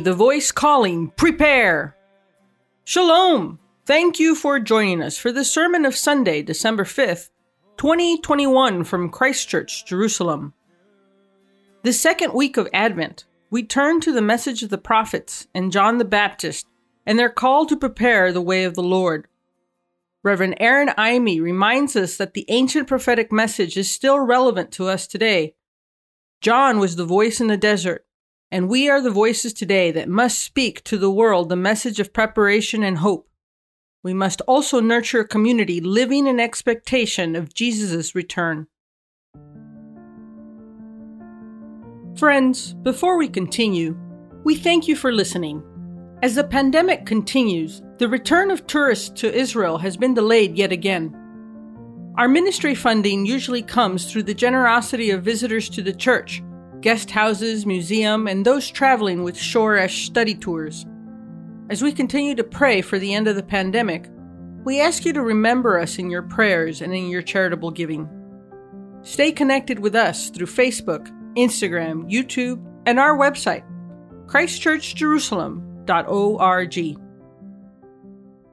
The voice calling, prepare. Shalom. Thank you for joining us for the sermon of Sunday, December 5th, 2021 from Christchurch, Jerusalem. The second week of Advent, we turn to the message of the prophets and John the Baptist and their call to prepare the way of the Lord. Reverend Aaron Eime reminds us that the ancient prophetic message is still relevant to us today. John was the voice in the desert, and we are the voices today that must speak to the world the message of preparation and hope. We must also nurture a community living in expectation of Jesus' return. Friends, before we continue, we thank you for listening. As the pandemic continues, the return of tourists to Israel has been delayed yet again. Our ministry funding usually comes through the generosity of visitors to the church, guest houses, museum, and those traveling with Shoresh study tours. As we continue to pray for the end of the pandemic, we ask you to remember us in your prayers and in your charitable giving. Stay connected with us through Facebook, Instagram, YouTube, and our website, ChristchurchJerusalem.org.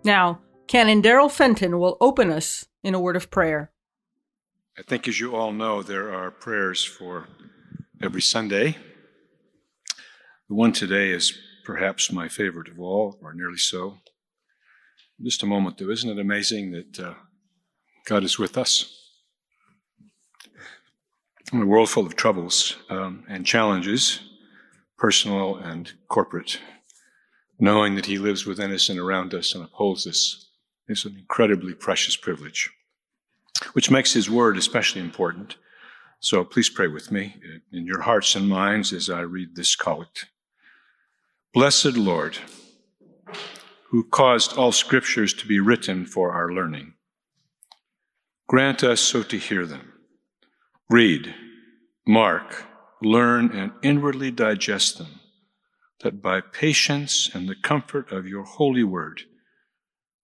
Now, Canon Daryl Fenton will open us in a word of prayer. I think, as you all know, there are prayers for every Sunday. The one today is perhaps my favorite of all, or nearly so. Just a moment, though, isn't it amazing that uh, God is with us? In a world full of troubles um, and challenges, personal and corporate, knowing that He lives within us and around us and upholds us is an incredibly precious privilege, which makes His Word especially important. So please pray with me in your hearts and minds as I read this collect. Blessed Lord, who caused all scriptures to be written for our learning, grant us so to hear them, read, mark, learn, and inwardly digest them that by patience and the comfort of your holy word,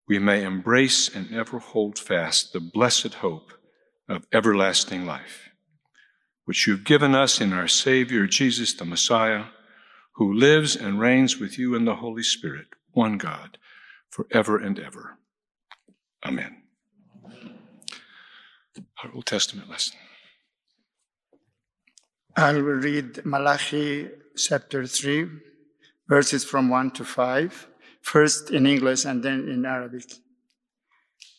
we may embrace and ever hold fast the blessed hope of everlasting life, which you've given us in our Savior Jesus the Messiah, who lives and reigns with you in the Holy Spirit, one God, forever and ever. Amen. Our Old Testament lesson. I will read Malachi chapter 3, verses from 1 to 5, first in English and then in Arabic.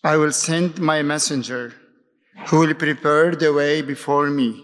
I will send my messenger who will prepare the way before me.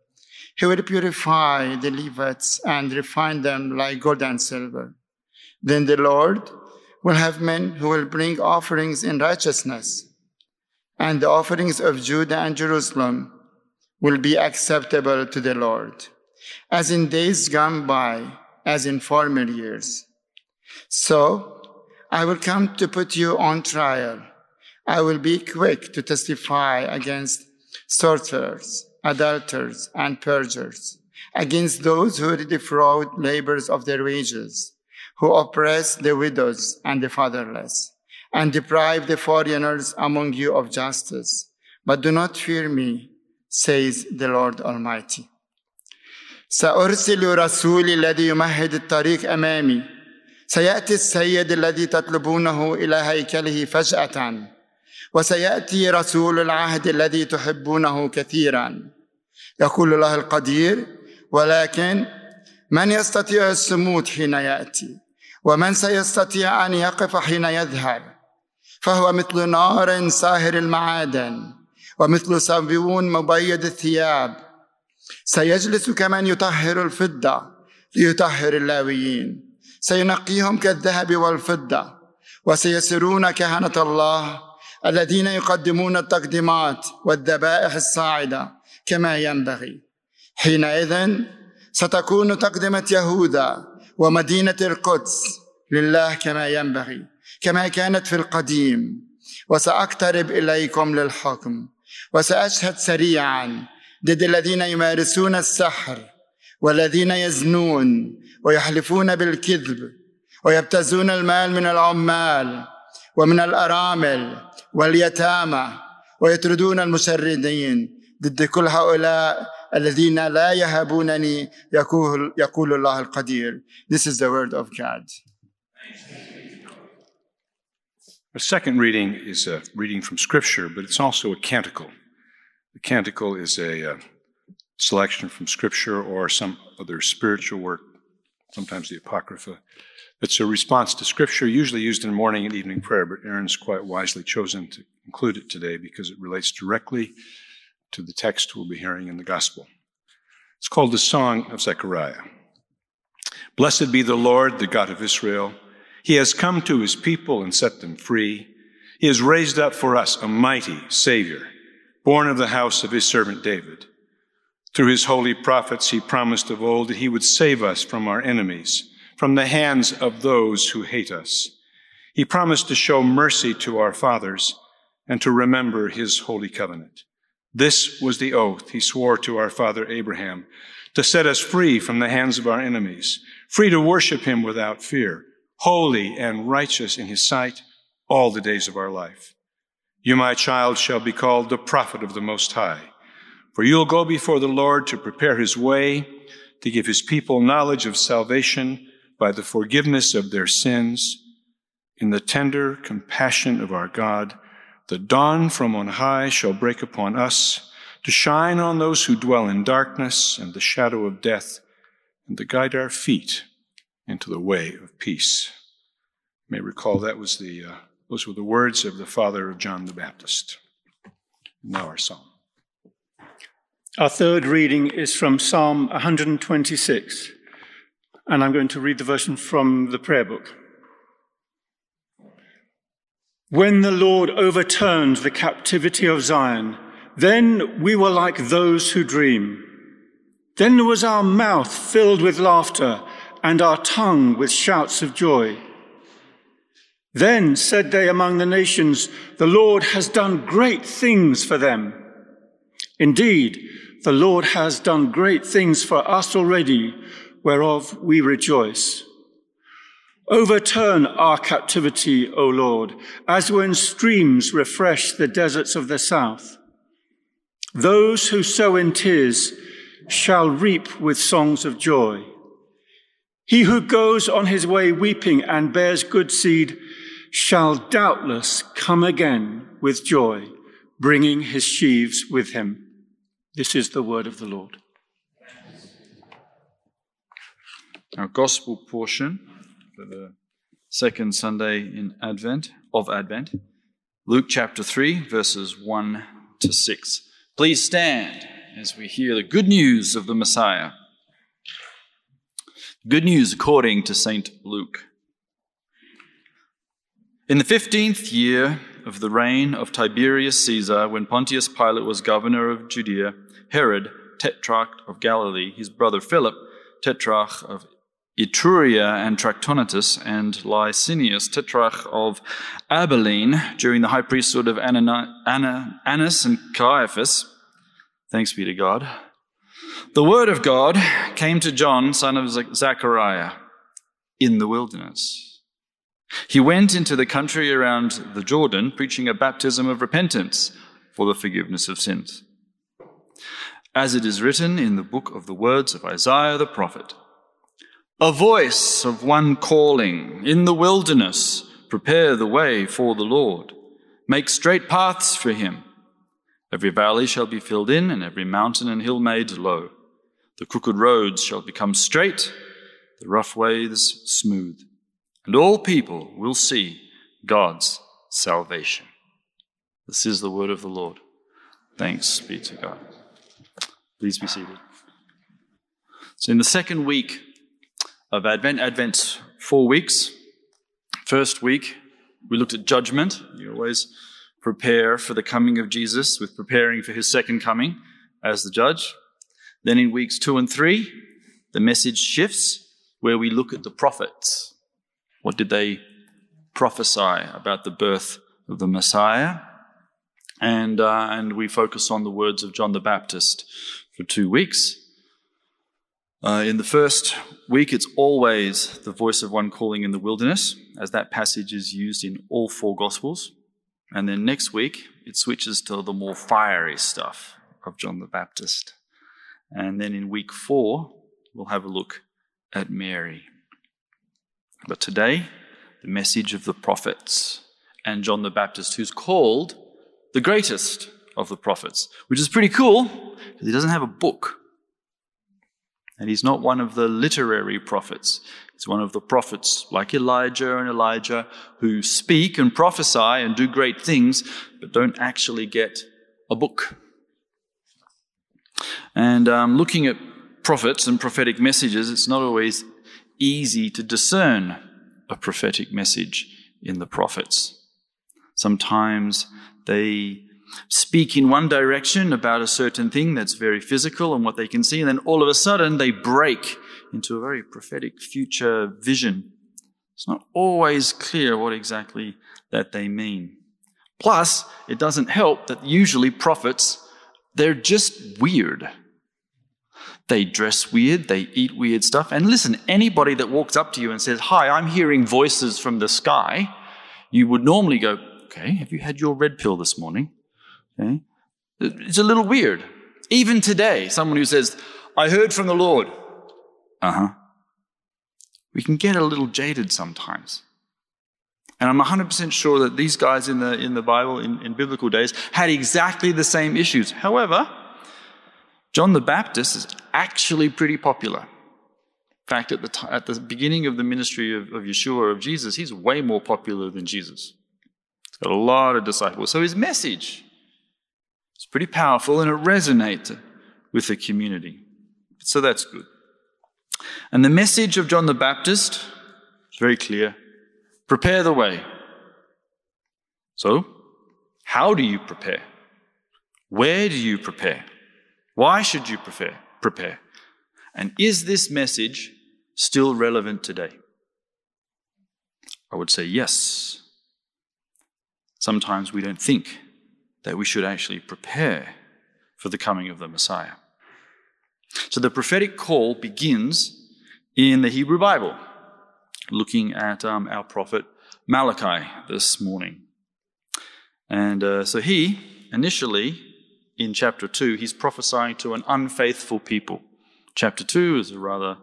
He will purify the Levites and refine them like gold and silver. Then the Lord will have men who will bring offerings in righteousness, and the offerings of Judah and Jerusalem will be acceptable to the Lord, as in days gone by, as in former years. So I will come to put you on trial. I will be quick to testify against sorcerers, adulterers, and perjurers, against those who defraud laborers of their wages, who oppress the widows and the fatherless, and deprive the foreigners among you of justice. But do not fear me, says the Lord Almighty. سأرسل رسولي الذي يمهد الطريق أمامي سياتي السيد الذي تطلبونه الى هيكله فجاه وسيأتي رسول العهد الذي تحبونه كثيرا. يقول الله القدير ولكن من يستطيع الصمود حين يأتي؟ ومن سيستطيع أن يقف حين يظهر فهو مثل نار ساهر المعادن ومثل صبيون مبيض الثياب. سيجلس كمن يطهر الفضة ليطهر اللاويين. سينقيهم كالذهب والفضة وسيسرون كهنة الله الذين يقدمون التقديمات والذبائح الصاعدة كما ينبغي. حينئذ ستكون تقدمة يهوذا ومدينة القدس لله كما ينبغي كما كانت في القديم. وسأقترب إليكم للحكم وسأشهد سريعا ضد الذين يمارسون السحر والذين يزنون ويحلفون بالكذب ويبتزون المال من العمال ومن الارامل واليتامى ويطردون المشردين ضد كل هؤلاء الذين لا يهابونني يقول يقول الله القدير This is the word of God. The second reading is a reading from Scripture, but it's also a canticle. The canticle is a uh, selection from Scripture or some other spiritual work, sometimes the Apocrypha. it's a response to Scripture, usually used in morning and evening prayer, but Aaron's quite wisely chosen to include it today because it relates directly to the text we'll be hearing in the Gospel. It's called the Song of Zechariah. Blessed be the Lord, the God of Israel. He has come to his people and set them free. He has raised up for us a mighty Savior, born of the house of his servant David. Through his holy prophets, he promised of old that he would save us from our enemies, from the hands of those who hate us. He promised to show mercy to our fathers and to remember his holy covenant. This was the oath he swore to our father Abraham to set us free from the hands of our enemies, free to worship him without fear, holy and righteous in his sight all the days of our life. You, my child, shall be called the prophet of the Most High, for you'll go before the Lord to prepare his way, to give his people knowledge of salvation by the forgiveness of their sins, in the tender compassion of our God the dawn from on high shall break upon us to shine on those who dwell in darkness and the shadow of death and to guide our feet into the way of peace. You may recall that was the, uh, those were the words of the father of John the Baptist. Now our psalm. Our third reading is from Psalm 126, and I'm going to read the version from the prayer book. When the Lord overturned the captivity of Zion, then we were like those who dream. Then was our mouth filled with laughter and our tongue with shouts of joy. Then said they among the nations, The Lord has done great things for them. Indeed, the Lord has done great things for us already, whereof we rejoice. Overturn our captivity, O Lord, as when streams refresh the deserts of the south. Those who sow in tears shall reap with songs of joy. He who goes on his way weeping and bears good seed shall doubtless come again with joy, bringing his sheaves with him. This is the word of the Lord. Our gospel portion for the second Sunday in Advent of Advent. Luke chapter 3 verses 1 to 6. Please stand as we hear the good news of the Messiah. Good news according to St. Luke. In the 15th year of the reign of Tiberius Caesar, when Pontius Pilate was governor of Judea, Herod, tetrarch of Galilee, his brother Philip, tetrarch of Iturea and Trachonitis and Lysanias, tetrarch of Abilene, during the high priesthood of Annas and Caiaphas. Thanks be to God. The word of God came to John, son of Zechariah, in the wilderness. He went into the country around the Jordan, preaching a baptism of repentance for the forgiveness of sins. As it is written in the book of the words of Isaiah the prophet, a voice of one calling, In the wilderness, prepare the way for the Lord. Make straight paths for him. Every valley shall be filled in, and every mountain and hill made low. The crooked roads shall become straight, the rough ways smooth. And all people will see God's salvation. This is the word of the Lord. Thanks be to God. Please be seated. So, in the second week of Advent. Advent's four weeks. First week, we looked at judgment. You always prepare for the coming of Jesus with preparing for his second coming as the judge. Then in weeks two and three, the message shifts where we look at the prophets. What did they prophesy about the birth of the Messiah? And, uh, and we focus on the words of John the Baptist for two weeks. Uh, in the first week, it's always the voice of one calling in the wilderness, as that passage is used in all four Gospels. And then next week, it switches to the more fiery stuff of John the Baptist. And then in week four, we'll have a look at Mary. But today, the message of the prophets and John the Baptist, who's called the greatest of the prophets, which is pretty cool because he doesn't have a book. And he's not one of the literary prophets. He's one of the prophets like Elijah and Elisha who speak and prophesy and do great things, but don't actually get a book. And um, looking at prophets and prophetic messages, it's not always easy to discern a prophetic message in the prophets. Sometimes they speak in one direction about a certain thing that's very physical and what they can see, and then all of a sudden they break into a very prophetic future vision. It's not always clear what exactly that they mean. Plus, it doesn't help that usually prophets, they're just weird. They dress weird, they eat weird stuff. And listen, anybody that walks up to you and says, Hi, I'm hearing voices from the sky, you would normally go, Okay, have you had your red pill this morning? Okay. It's a little weird. Even today, someone who says, I heard from the Lord. Uh huh. We can get a little jaded sometimes. And I'm 100% sure that these guys in the, in the Bible, in, in biblical days, had exactly the same issues. However, John the Baptist is actually pretty popular. In fact, at the, t- at the beginning of the ministry of, of Yeshua, of Jesus, he's way more popular than Jesus. He's got a lot of disciples. So his message it's pretty powerful and it resonates with the community. So that's good. And the message of John the Baptist is very clear prepare the way. So, how do you prepare? Where do you prepare? Why should you prepare? Prepare. And is this message still relevant today? I would say yes. Sometimes we don't think that we should actually prepare for the coming of the Messiah. So the prophetic call begins in the Hebrew Bible, looking at um, our prophet Malachi this morning. And uh, so he, initially, in chapter 2, he's prophesying to an unfaithful people. Chapter 2 is a rather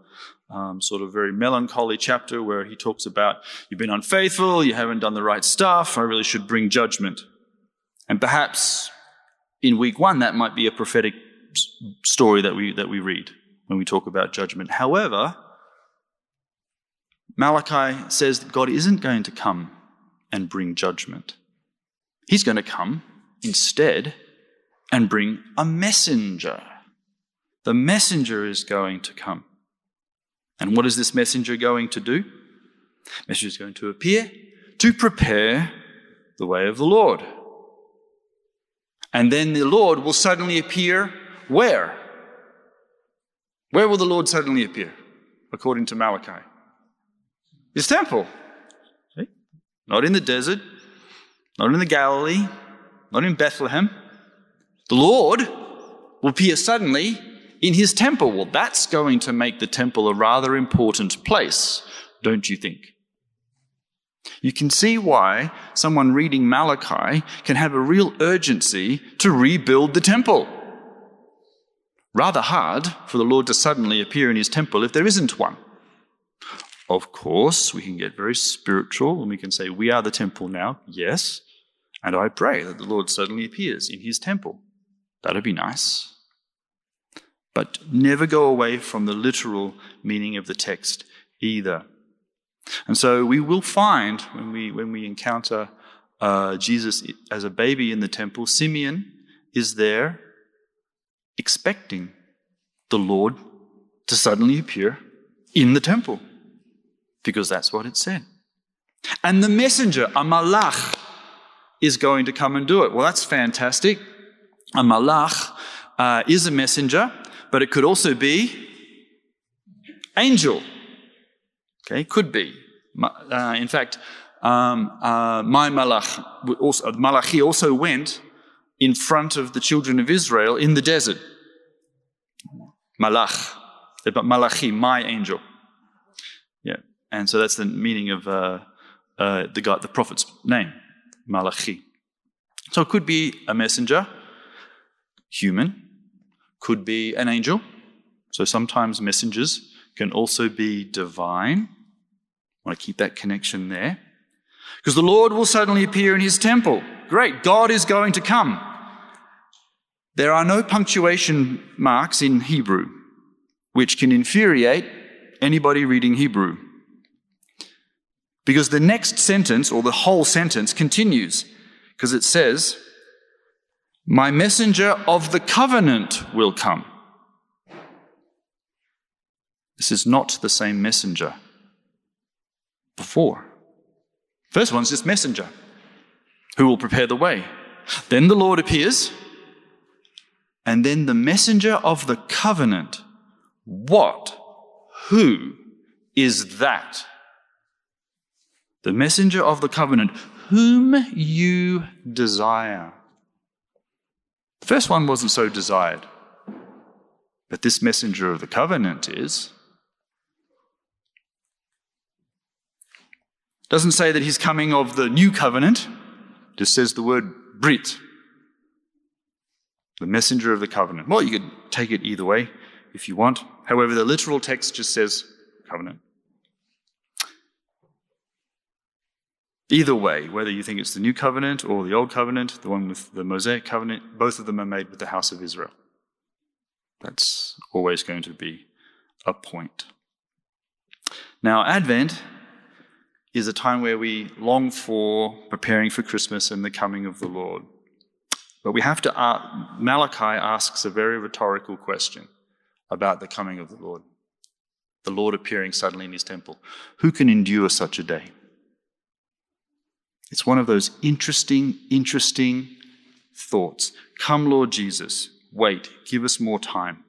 um, sort of very melancholy chapter where he talks about, you've been unfaithful, you haven't done the right stuff, I really should bring judgment. And perhaps in week one, that might be a prophetic story that we, that we read when we talk about judgment. However, Malachi says that God isn't going to come and bring judgment. He's going to come instead and bring a messenger. The messenger is going to come. And what is this messenger going to do? The messenger is going to appear to prepare the way of the Lord. And then the Lord will suddenly appear where? Where will the Lord suddenly appear, according to Malachi? His temple. See? Not in the desert, not in the Galilee, not in Bethlehem. The Lord will appear suddenly in his temple. Well, that's going to make the temple a rather important place, don't you think? You can see why someone reading Malachi can have a real urgency to rebuild the temple. Rather hard for the Lord to suddenly appear in his temple if there isn't one. Of course, we can get very spiritual and we can say, We are the temple now. Yes. And I pray that the Lord suddenly appears in his temple. That'd be nice. But never go away from the literal meaning of the text either. And so we will find when we, when we encounter uh, Jesus as a baby in the temple, Simeon is there expecting the Lord to suddenly appear in the temple because that's what it said. And the messenger, a malach, is going to come and do it. Well, that's fantastic. A malach uh, is a messenger, but it could also be angel Okay, could be. Uh, in fact, um, uh, my malach, also, Malachi also went in front of the children of Israel in the desert. Malach, but Malachi, my angel. Yeah, and so that's the meaning of uh, uh, the God, the prophet's name, Malachi. So it could be a messenger, human, could be an angel. So sometimes messengers can also be divine. Want to keep that connection there. Because the Lord will suddenly appear in his temple. Great, God is going to come. There are no punctuation marks in Hebrew, which can infuriate anybody reading Hebrew. Because the next sentence, or the whole sentence, continues, because it says, My messenger of the covenant will come. This is not the same messenger before. First one's this messenger who will prepare the way. Then the Lord appears, and then the messenger of the covenant. What? Who is that? The messenger of the covenant, whom you desire. The first one wasn't so desired, but this messenger of the covenant is. Doesn't say that he's coming of the new covenant, just says the word Brit, the messenger of the covenant. Well, you could take it either way if you want. However, the literal text just says covenant. Either way, whether you think it's the new covenant or the old covenant, the one with the Mosaic covenant, both of them are made with the house of Israel. That's always going to be a point. Now, Advent is a time where we long for preparing for Christmas and the coming of the Lord. But we have to, ask, Malachi asks a very rhetorical question about the coming of the Lord. The Lord appearing suddenly in his temple. Who can endure such a day? It's one of those interesting, interesting thoughts. Come, Lord Jesus, wait, give us more time.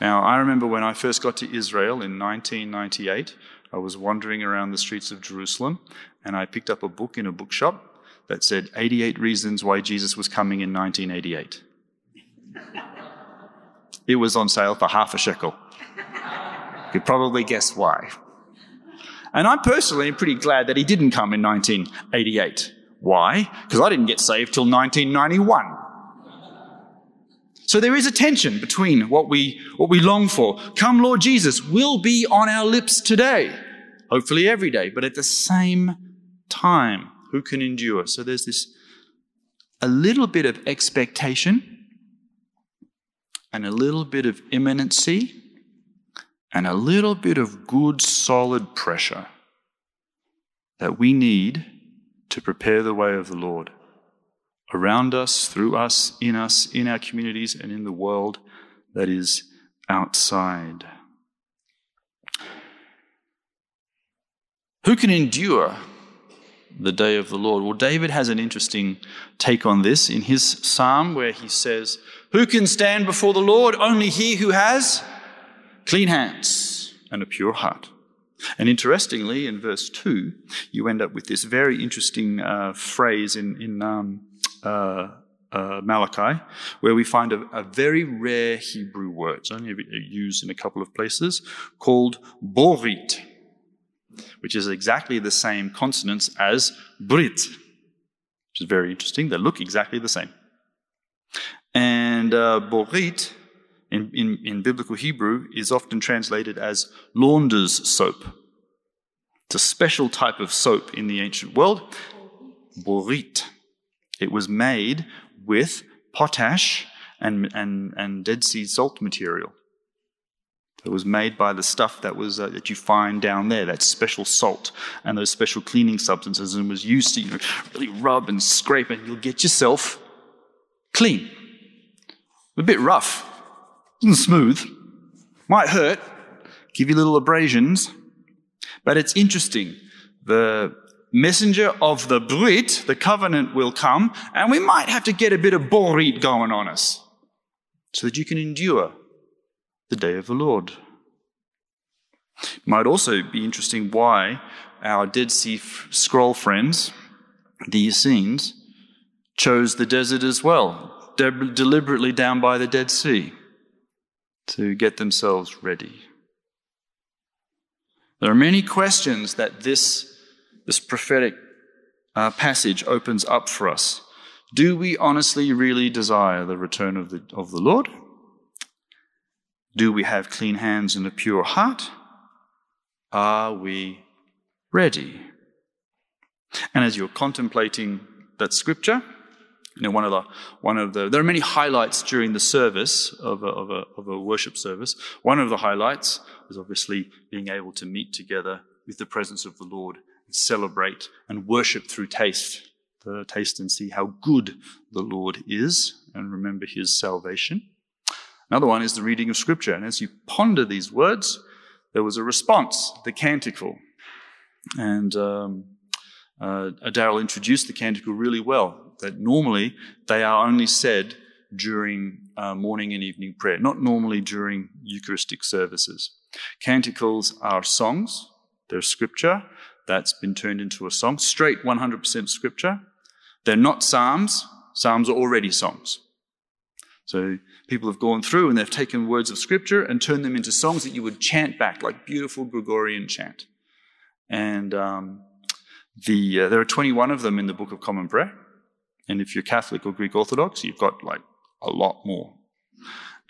Now, I remember when I first got to Israel in 1998, I was wandering around the streets of Jerusalem and I picked up a book in a bookshop that said 88 Reasons Why Jesus Was Coming in 1988. it was on sale for half a shekel. You could probably guess why. And I personally am pretty glad that he didn't come in 1988. Why? Because I didn't get saved till 1991. So there is a tension between what we, what we long for. Come, Lord Jesus, will be on our lips today. Hopefully every day, but at the same time, who can endure? So there's this, a little bit of expectation and a little bit of imminency and a little bit of good, solid pressure that we need to prepare the way of the Lord around us, through us, in us, in our communities, and in the world that is outside. Who can endure the day of the Lord? Well, David has an interesting take on this in his psalm where he says, Who can stand before the Lord? Only he who has clean hands and a pure heart. And interestingly, in verse 2, you end up with this very interesting uh, phrase in, in um, uh, uh, Malachi, where we find a, a, very rare Hebrew word, it's only used in a couple of places, called borit, which is exactly the same consonants as brit, which is very interesting. They look exactly the same. And uh, borit in, in, in biblical Hebrew is often translated as launder's soap. It's a special type of soap in the ancient world, borit. It was made with potash and, and, and Dead Sea salt material. It was made by the stuff that was uh, that you find down there, that special salt and those special cleaning substances, and was used to you know, really rub and scrape, and you'll get yourself clean. A bit rough, isn't smooth, might hurt, give you little abrasions, but it's interesting. The messenger of the Brit, the covenant, will come, and we might have to get a bit of Borit going on us so that you can endure the day of the Lord. It Might also be interesting why our Dead Sea f- Scroll friends, the Essenes, chose the desert as well, de- deliberately down by the Dead Sea to get themselves ready. There are many questions that this, this prophetic uh, passage opens up for us. Do we honestly really desire the return of the, of the Lord? Do we have clean hands and a pure heart? Are we ready? And as you're contemplating that scripture, you know, one of the, one of the, there are many highlights during the service of a, of a, of a worship service. One of the highlights is obviously being able to meet together with the presence of the Lord celebrate and worship through taste, to taste and see how good the Lord is and remember his salvation. Another one is the reading of scripture. And as you ponder these words, there was a response, the canticle. And um, uh, introduced the canticle really well, that normally they are only said during uh, morning and evening prayer, not normally during Eucharistic services. Canticles are songs, they're scripture that's been turned into a song, straight 100% scripture. They're not psalms, psalms are already songs. So people have gone through and they've taken words of scripture and turned them into songs that you would chant back, like beautiful Gregorian chant. And um, the uh, there are 21 of them in the Book of Common Prayer. And if you're Catholic or Greek Orthodox, you've got like a lot more.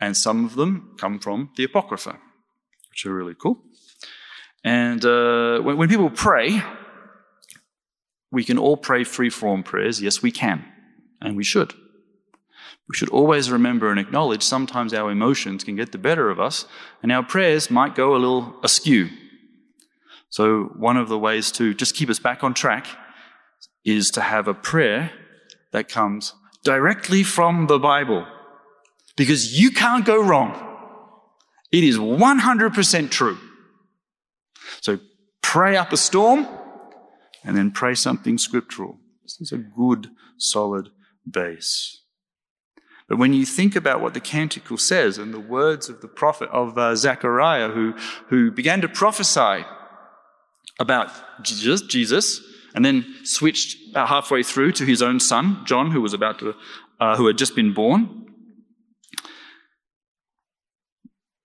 And some of them come from the Apocrypha, which are really cool. And uh, when, when people pray, we can all pray free form prayers. Yes, we can. And we should. We should always remember and acknowledge sometimes our emotions can get the better of us, and our prayers might go a little askew. So, one of the ways to just keep us back on track is to have a prayer that comes directly from the Bible. Because you can't go wrong. It is 100% true. So, pray up a storm and then pray something scriptural. This is a good, solid base. But when you think about what the canticle says and the words of the prophet of uh, Zechariah, who, who began to prophesy about Jesus, Jesus, and then switched about halfway through to his own son, John, who was about to, uh, who had just been born.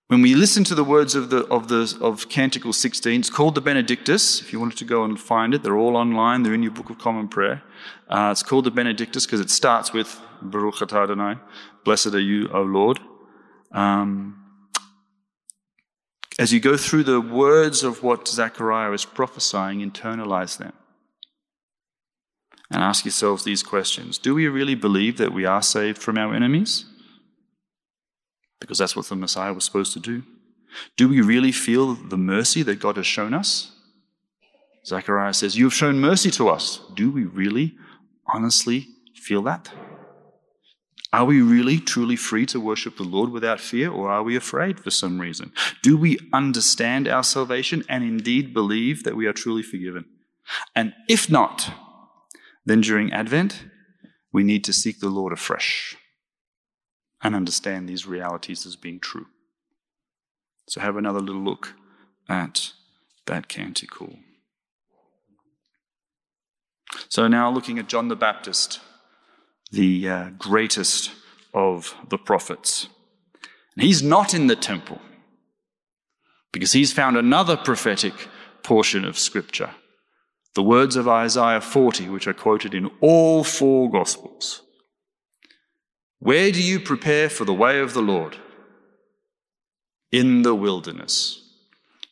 When we listen to the words of the of the of Canticle 16, it's called the Benedictus. If you wanted to go and find it, they're all online. They're in your Book of Common Prayer. Uh, it's called the Benedictus because it starts with Baruch blessed are you, O Lord. Um, as you go through the words of what Zechariah is prophesying, internalize them. And ask yourselves these questions Do we really believe that we are saved from our enemies? Because that's what the Messiah was supposed to do. Do we really feel the mercy that God has shown us? Zechariah says, You have shown mercy to us. Do we really, honestly feel that? Are we really truly free to worship the Lord without fear, or are we afraid for some reason? Do we understand our salvation and indeed believe that we are truly forgiven? And if not, then during Advent, we need to seek the Lord afresh and understand these realities as being true. So, have another little look at that canticle. So, now looking at John the Baptist the uh, greatest of the prophets. And he's not in the temple because he's found another prophetic portion of Scripture, the words of Isaiah 40, which are quoted in all four Gospels. Where do you prepare for the way of the Lord? In the wilderness.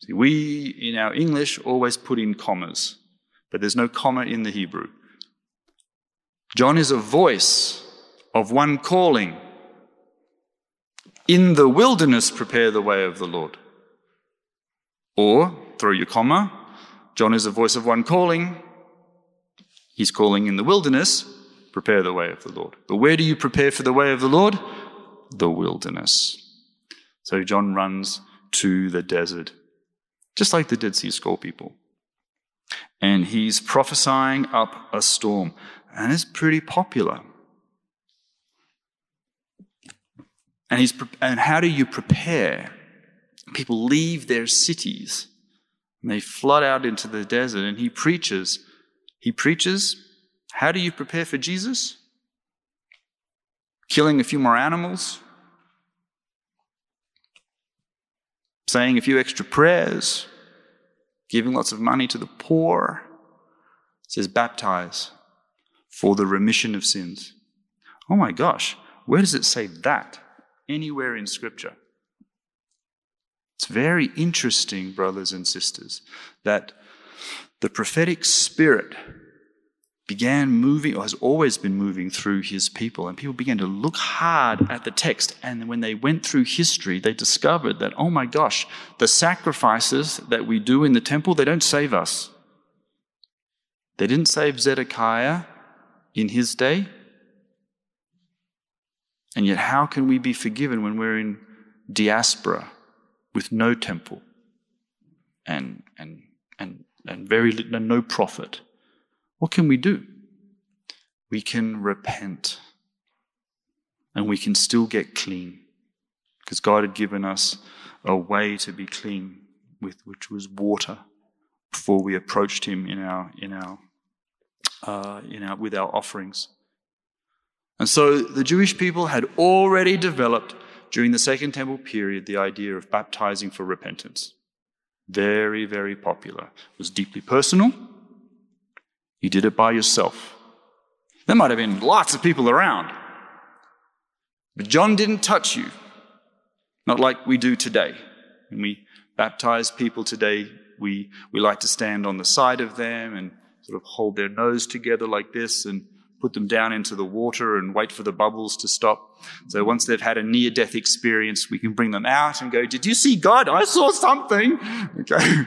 See, we in our English always put in commas, but there's no comma in the Hebrew. John is a voice of one calling. In the wilderness, prepare the way of the Lord. Or, throw your comma, John is a voice of one calling. He's calling in the wilderness, prepare the way of the Lord. But where do you prepare for the way of the Lord? The wilderness. So John runs to the desert, just like the Dead Sea Scroll people. And he's prophesying up a storm and it's pretty popular. And, he's, and how do you prepare? People leave their cities And they flood out into the desert and he preaches. He preaches. How do you prepare for Jesus? Killing a few more animals? Saying a few extra prayers? Giving lots of money to the poor? It says baptize for the remission of sins. Oh my gosh, where does it say that? Anywhere in Scripture. It's very interesting, brothers and sisters, that the prophetic spirit began moving, or has always been moving through his people, and people began to look hard at the text. And when they went through history, they discovered that, oh my gosh, the sacrifices that we do in the temple, they don't save us. They didn't save Zedekiah in his day. And yet, how can we be forgiven when we're in diaspora with no temple and, and, and, and very little, no prophet? What can we do? We can repent and we can still get clean because God had given us a way to be clean with which was water before we approached him in our in our uh, in our with our offerings. And so the Jewish people had already developed during the Second Temple period the idea of baptizing for repentance. Very, very popular. It was deeply personal. You did it by yourself. There might have been lots of people around. But John didn't touch you. Not like we do today. When we baptize people today, we, we like to stand on the side of them and sort of hold their nose together like this and put them down into the water and wait for the bubbles to stop. So once they've had a near death experience, we can bring them out and go, Did you see God? I saw something. Okay.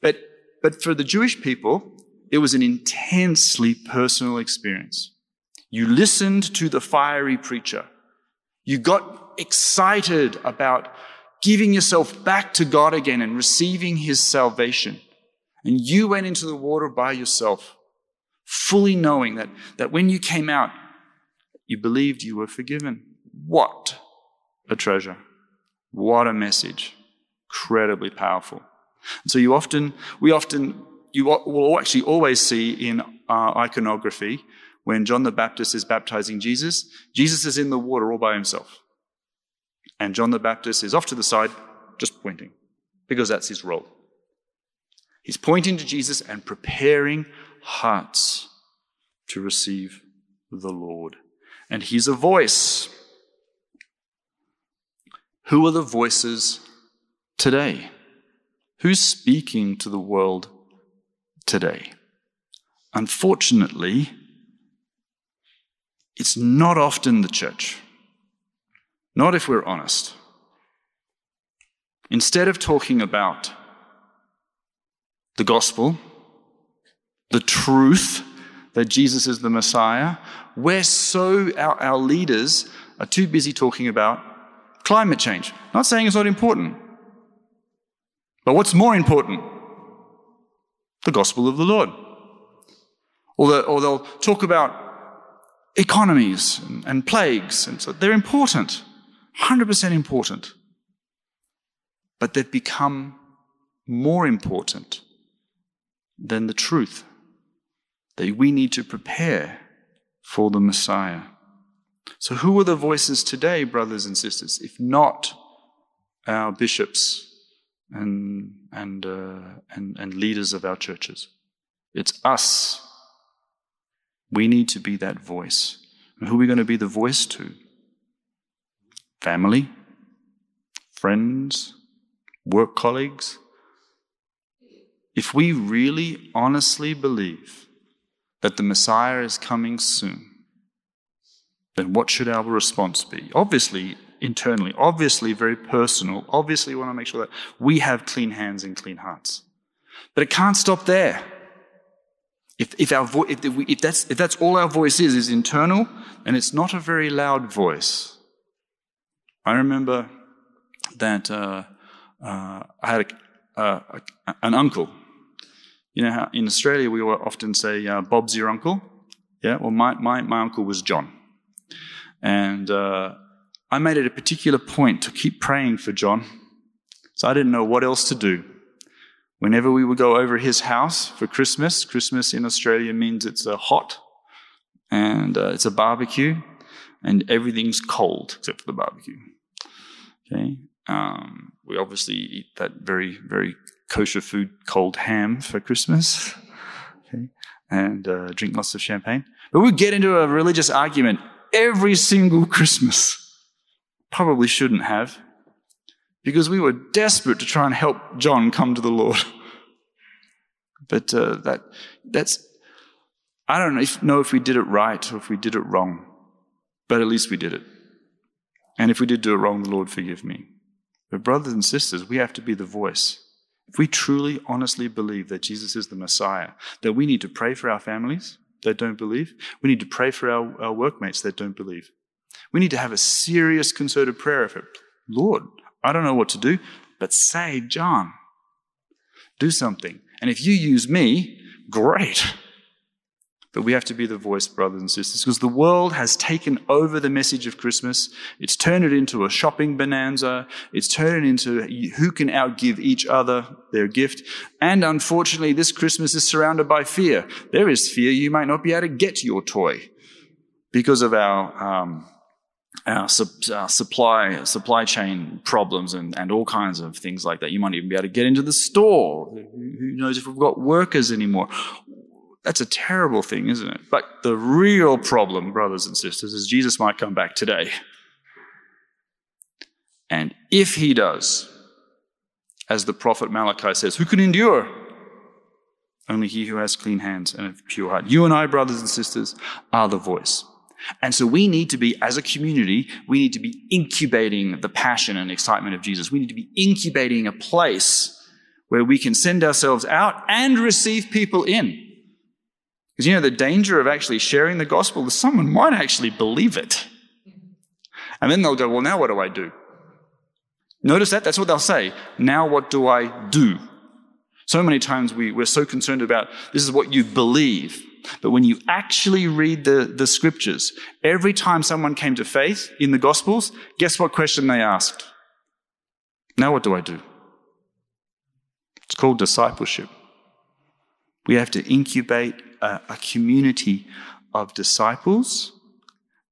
But, but for the Jewish people, it was an intensely personal experience. You listened to the fiery preacher. You got excited about giving yourself back to God again and receiving his salvation. And you went into the water by yourself fully knowing that, that when you came out, you believed you were forgiven. What a treasure. What a message. Incredibly powerful. And so you often, we often, you will actually always see in our iconography when John the Baptist is baptizing Jesus, Jesus is in the water all by himself. And John the Baptist is off to the side, just pointing, because that's his role. He's pointing to Jesus and preparing hearts to receive the Lord. And He's a voice. Who are the voices today? Who's speaking to the world today? Unfortunately, it's not often the church. Not if we're honest. Instead of talking about the gospel, the truth that Jesus is the Messiah, we're so, our, our leaders are too busy talking about climate change. Not saying it's not important. But what's more important? The gospel of the Lord. Or, or they'll talk about economies and, and plagues. And so they're important, 100% important. But they've become more important than the truth that we need to prepare for the Messiah. So, who are the voices today, brothers and sisters, if not our bishops and, and, uh, and, and leaders of our churches? It's us. We need to be that voice. And who are we going to be the voice to? Family? Friends? Work colleagues? If we really honestly believe that the Messiah is coming soon, then what should our response be? Obviously, internally, obviously, very personal. Obviously, we want to make sure that we have clean hands and clean hearts. But it can't stop there. If, if, our vo- if, if, that's, if that's all our voice is, is internal, and it's not a very loud voice. I remember that uh, uh, I had a, uh, an uncle you know in Australia we often say, uh, Bob's your uncle? Yeah, well, my, my, my uncle was John. And uh, I made it a particular point to keep praying for John. So I didn't know what else to do. Whenever we would go over his house for Christmas, Christmas in Australia means it's a hot and uh, it's a barbecue and everything's cold except for the barbecue. Okay. Um, we obviously eat that very, very kosher food cold ham for Christmas. Okay. And uh, drink lots of champagne. But we get into a religious argument every single Christmas. Probably shouldn't have. Because we were desperate to try and help John come to the Lord. But uh, that, that's, I don't know if, know if we did it right or if we did it wrong. But at least we did it. And if we did do it wrong, the Lord forgive me. But brothers and sisters, we have to be the voice. If we truly, honestly believe that Jesus is the Messiah, that we need to pray for our families that don't believe, we need to pray for our, our workmates that don't believe. We need to have a serious concerted prayer effort. Lord, I don't know what to do, but say, John. Do something. And if you use me, great. But we have to be the voice, brothers and sisters, because the world has taken over the message of Christmas. It's turned it into a shopping bonanza. It's turned it into who can outgive each other their gift. And unfortunately, this Christmas is surrounded by fear. There is fear you might not be able to get your toy because of our, um, our, our, supply supply chain problems and, and all kinds of things like that. You might even be able to get into the store. Who knows if we've got workers anymore? That's a terrible thing, isn't it? But the real problem, brothers and sisters, is Jesus might come back today. And if he does, as the prophet Malachi says, who can endure? Only he who has clean hands and a pure heart. You and I, brothers and sisters, are the voice. And so we need to be, as a community, we need to be incubating the passion and excitement of Jesus. We need to be incubating a place where we can send ourselves out and receive people in. Because you know, the danger of actually sharing the gospel is someone might actually believe it. And then they'll go, well, now what do I do? Notice that? That's what they'll say. Now what do I do? So many times we, we're so concerned about this is what you believe. But when you actually read the, the scriptures, every time someone came to faith in the gospels, guess what question they asked? Now what do I do? It's called discipleship. We have to incubate a, a community of disciples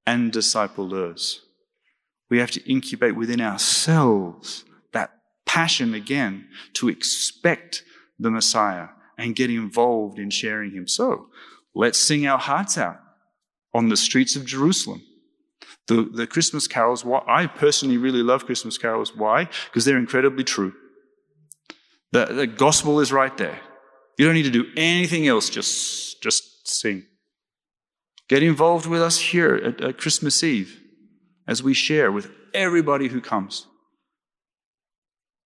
and disciplers. We have to incubate within ourselves that passion again to expect the Messiah and get involved in sharing Him. So let's sing our hearts out on the streets of Jerusalem. The, the Christmas carols, why, I personally really love Christmas carols. Why? Because they're incredibly true. The, the gospel is right there. You don't need to do anything else, just, just sing. Get involved with us here at, at Christmas Eve as we share with everybody who comes.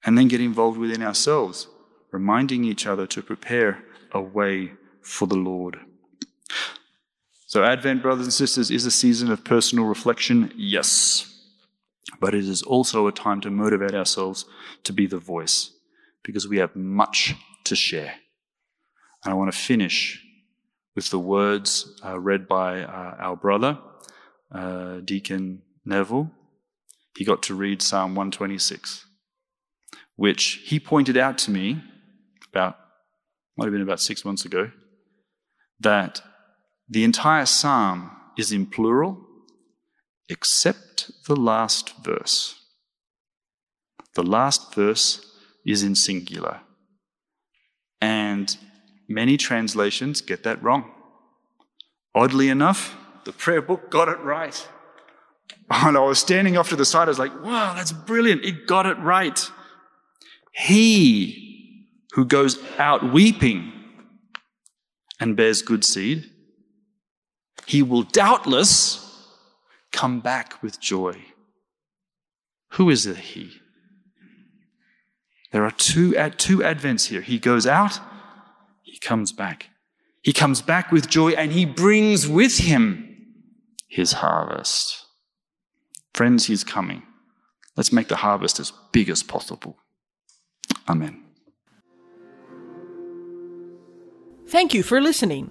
And then get involved within ourselves, reminding each other to prepare a way for the Lord. So, Advent, brothers and sisters, is a season of personal reflection, yes. But it is also a time to motivate ourselves to be the voice because we have much to share. And I want to finish with the words uh, read by uh, our brother, uh, Deacon Neville. He got to read Psalm 126, which he pointed out to me about, might have been about six months ago, that the entire psalm is in plural except the last verse. The last verse is in singular. And Many translations get that wrong. Oddly enough, the prayer book got it right. And I was standing off to the side, I was like, wow, that's brilliant. It got it right. He who goes out weeping and bears good seed, he will doubtless come back with joy. Who is the he? There are two, two advents here. He goes out he comes back. He comes back with joy and he brings with him his harvest. Friends, he's coming. Let's make the harvest as big as possible. Amen. Thank you for listening.